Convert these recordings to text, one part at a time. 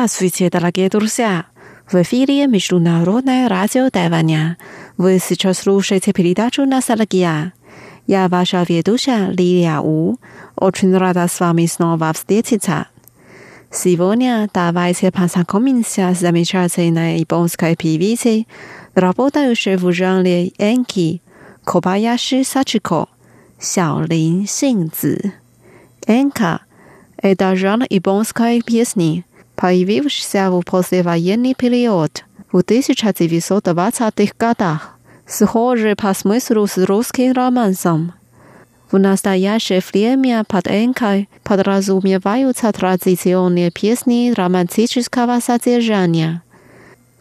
Здравствуйте, дорогие друзья! В эфире Международное радио Тайваня. Вы сейчас слушаете передачу «Ностальгия». Я ваша ведущая Лилия У. Очень рада с вами снова встретиться. Сегодня давайте познакомимся с замечательной японской певицей, работающей в жанре энки Кобаяши Сачико, Сяолин Синзи. Энка – это жанр японской песни – появившийся в послевоенный период в 1920-х годах, схожий по смыслу с русским романсом. В настоящее время под энкой подразумеваются традиционные песни романтического содержания.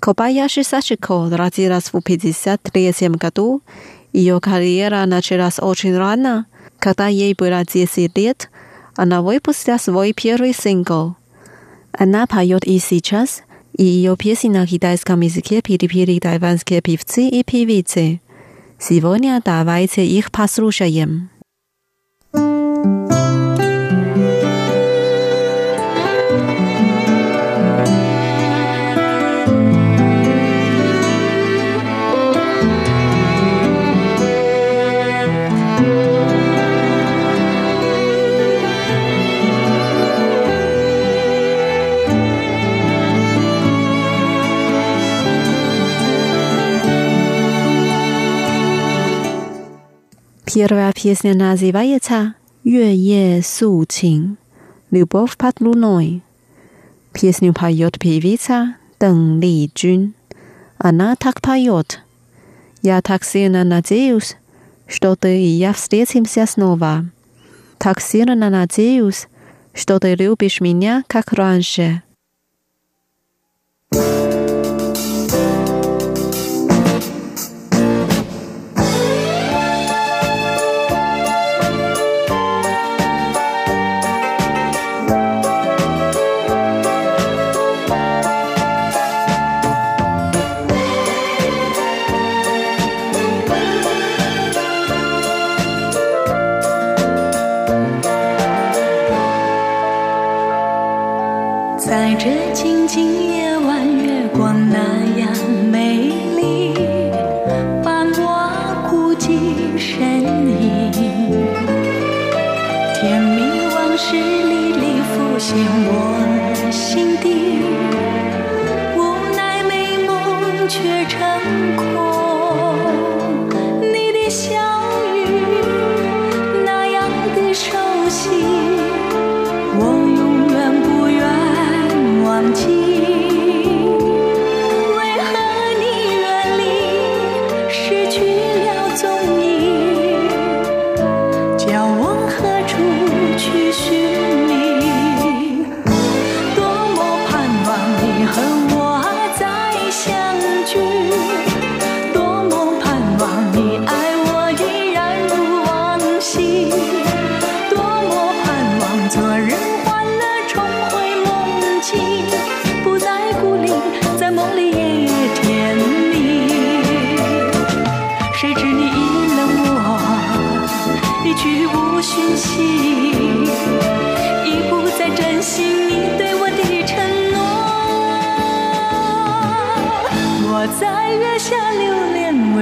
Кобаяши Сачико родилась в 1953 году. Ее карьера началась очень рано, когда ей было 10 лет. Она выпустила свой первый сингл. Она поет и сейчас, и ее песни на китайском языке перепели тайванские певцы и певицы. Сегодня давайте их послушаем. 第二 песня называется «月夜诉情» Любовь под луной. Песню поет певица Дэн Ли Джун. Она так поет. Я так сильно надеюсь, что ты и я встретимся снова. Так сильно надеюсь, что ты любишь меня, как раньше.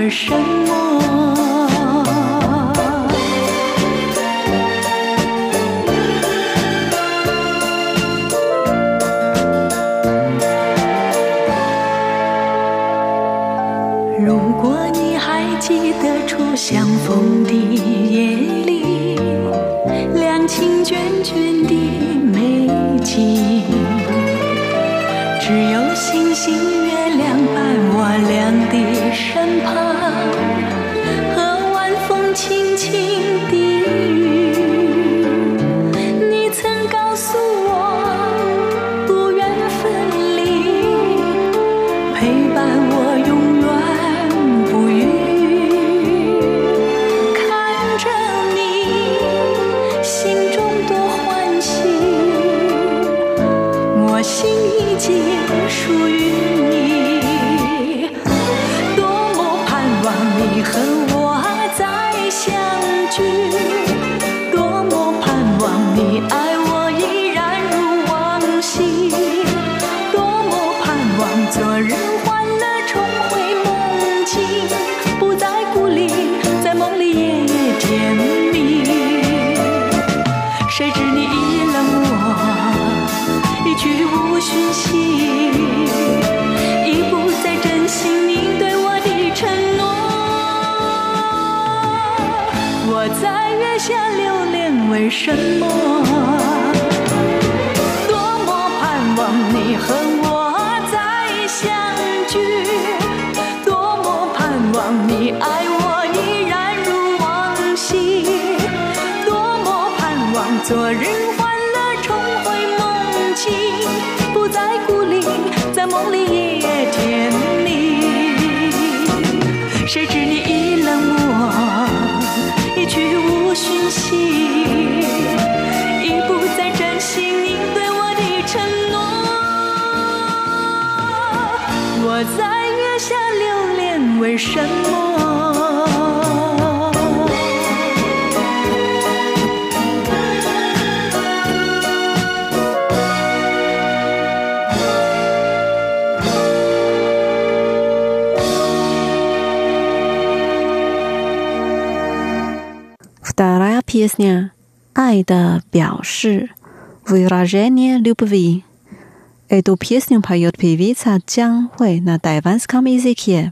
什么讯息，已不再珍惜你对我的承诺。我在月下流连，为什么？多么盼望你和我再相聚，多么盼望你爱我依然如往昔，多么盼望昨日 песня «爱的表示» выражение любви. Эту песню поет певица Джан Hui на тайванском языке.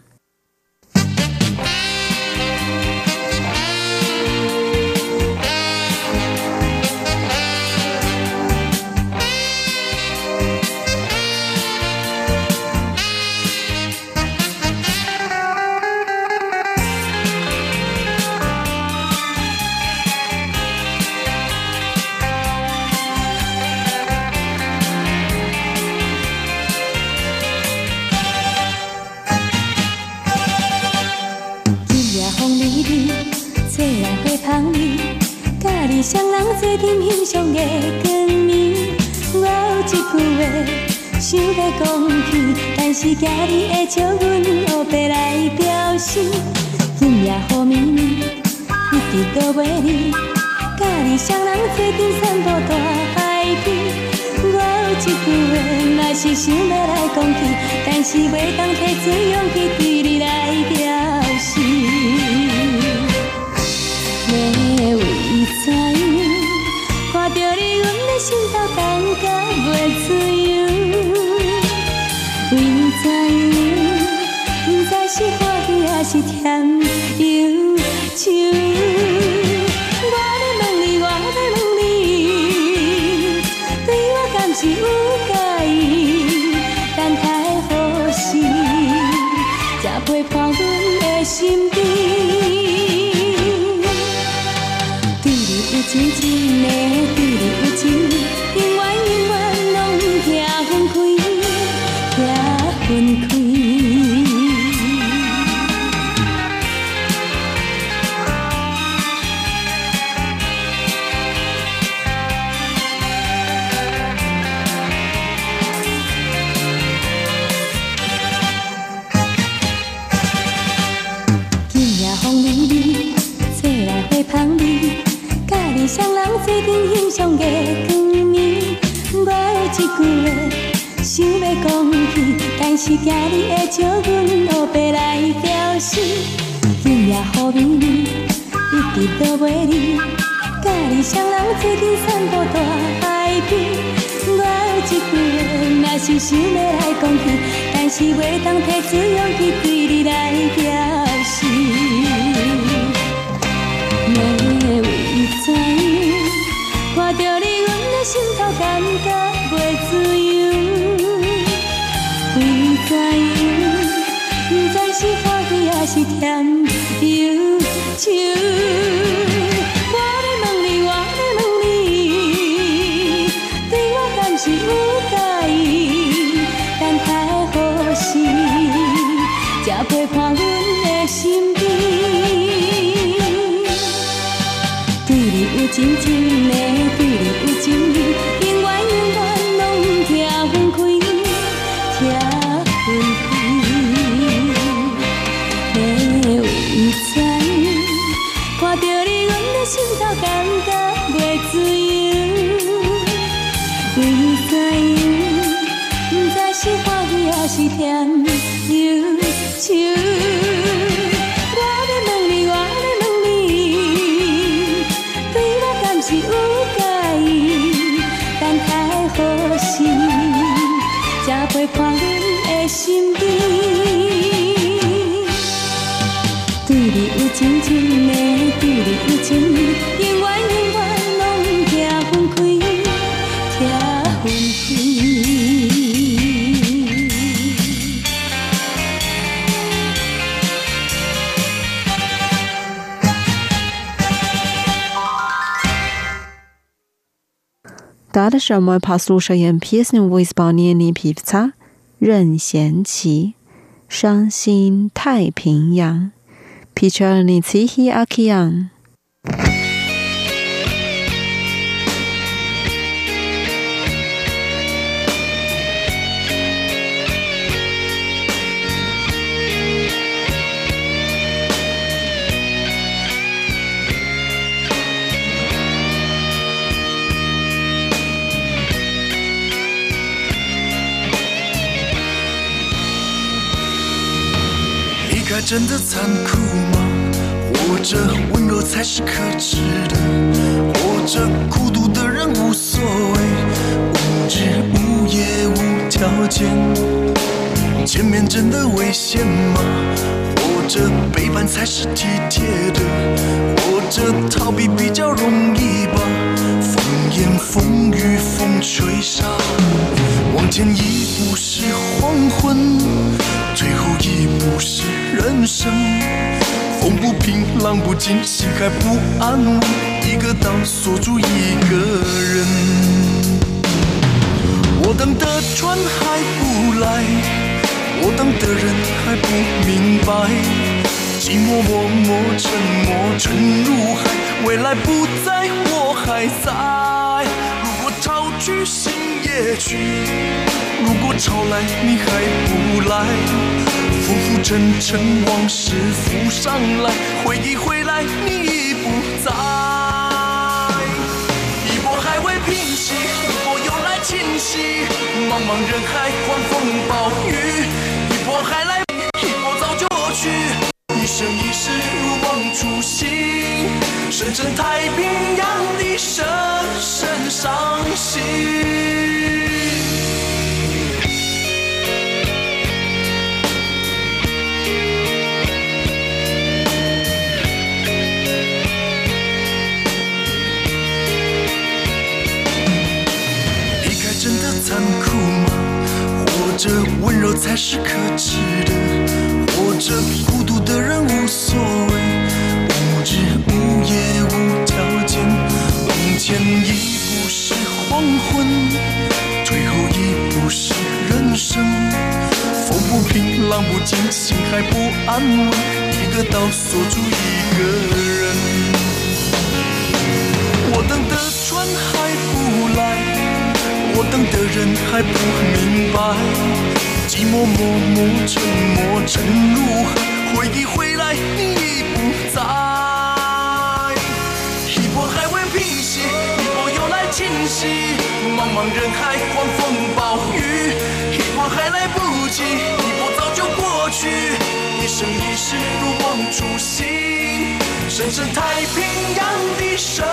双人做阵欣赏的光暝。我有一句话想要讲起，但是惊你会笑阮黑白来表示。今夜雨绵绵，一直都袂离，甲你双人做阵散步大海边。我有一句话，若是想要来讲起，但是袂当提出勇气对你来表阵欣赏的光暝。我有一句话想要讲起，但是惊你会笑阮黑白来表示。今夜好绵绵，一直都袂离，甲你双人做阵散步大海边。我有一句话，若是想要来讲起，但是袂当提出勇气对你来表感觉袂自由？为怎样，不知是欢喜还是甜忧愁？我要问你，我要问你，对我敢是有介意？等待何时，才陪伴阮的身边？对你有真情是欢喜还是甜忧愁？Дальше мы послушаем песню в исполнении певца任贤齐，《伤心太平洋》，Печальный тихий 爱真的残酷吗？或者温柔才是可耻的？或者孤独的人无所谓，无日无夜无条件。见面真的危险吗？或者背叛才是体贴的？或者逃避比较容易吧？风言风语风吹沙，往前一步是黄昏，最后一步是。人生。风不平，浪不静，心还不安稳，一个岛锁住一个人。我等的船还不来，我等的人还不明白，寂寞默默沉默沉入海，未来不在，我还在。去心也去，如果潮来你还不来，浮浮沉沉往事浮上来，回忆回来你已不在。一波还未平息，一波又来侵袭，茫茫人海，狂风暴雨，一波还来，一波早就过去，一生一世如梦初醒，深深太平洋的深深伤心。离开真的残酷吗？活着温柔才是可耻的，活着孤独的人无所谓，平，浪不静，心还不安稳，一个岛锁住一个人。我等的船还不来，我等的人还不明白，寂寞默默沉默沉入海，回忆回来你已不在。一波还未平息，一波又来侵袭，茫茫人海，狂风暴雨，一波还来不及，一波就过去，一生一世如梦初醒，深深太平洋的深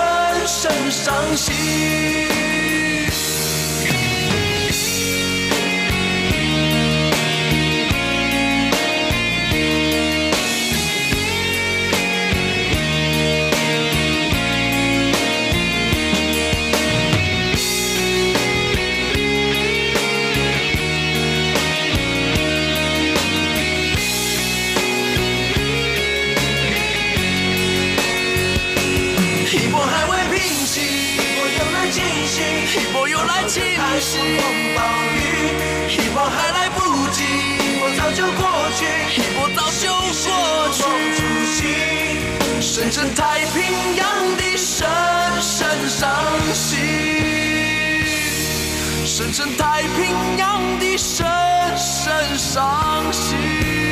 深伤心。深深太平洋的深深伤心，深深太平洋的深深伤心。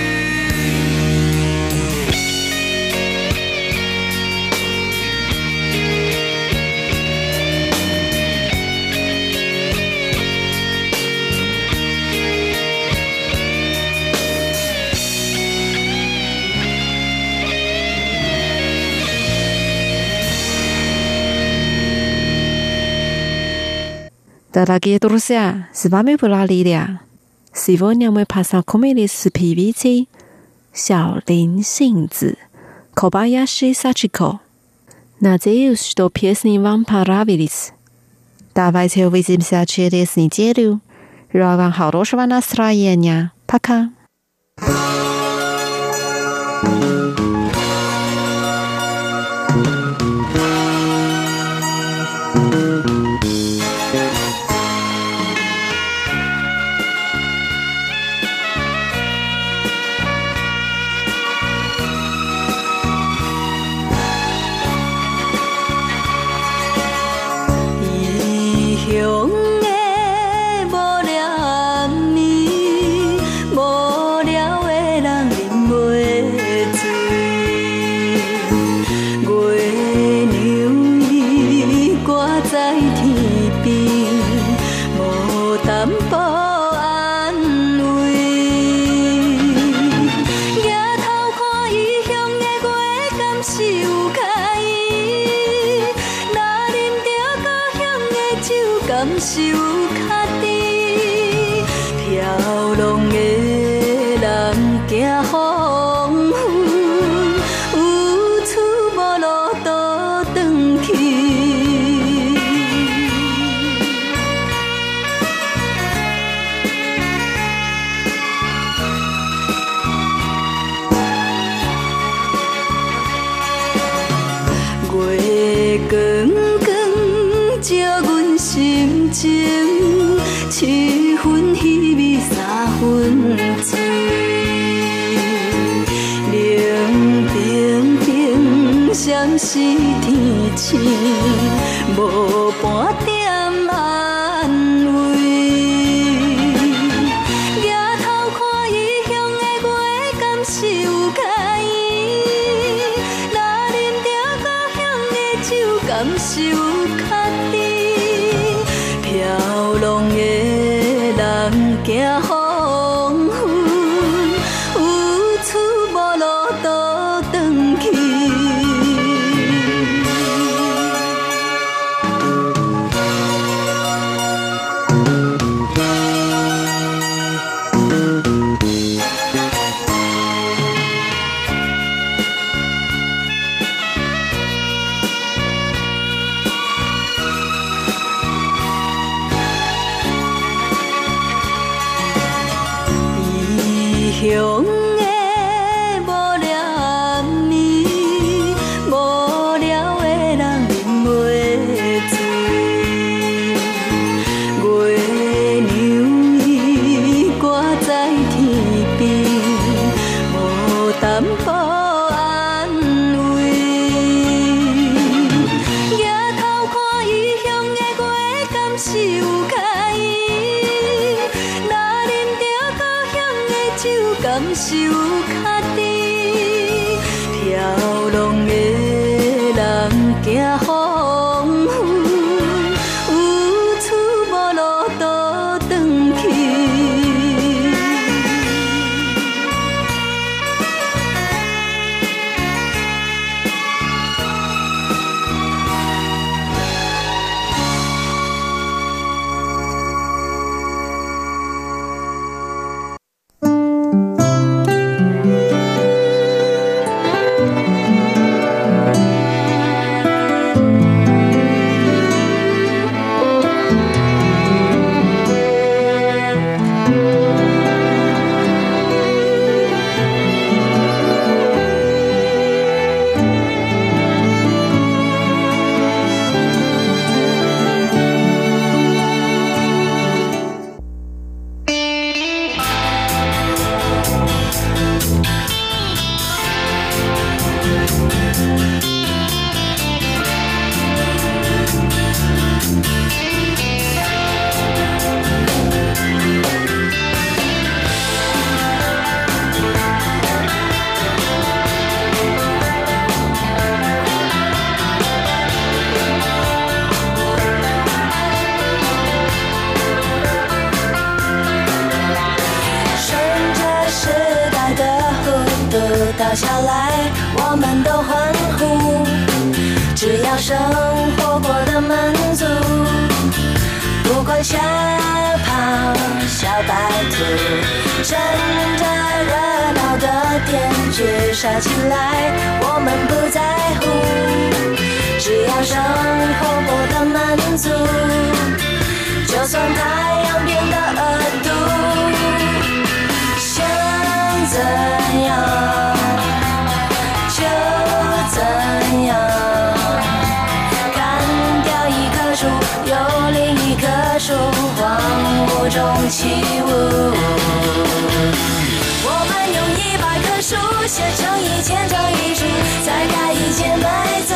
Дорогие друзья, с вами была Лилия. Сегодня мы познакомились с певицей Xiao Lin Xinzi, Kobayashi Сачико. Надеюсь, что песни вам понравились. Давайте увидимся через неделю. Желаю вам хорошего настроения. Пока. 天星，无半点安慰。抬头看异乡的月，敢是有介意？若啉着故乡的酒，敢是有较甜？飘浪的人行生活过得满足，不管小跑小白兔，趁着热闹的天剧杀起来，我们不在乎。只要生活过得满足，就算太阳变得恶毒。想怎样就怎样，树荒漠中起舞。我们用一百棵树写成一千张遗书再盖一间被子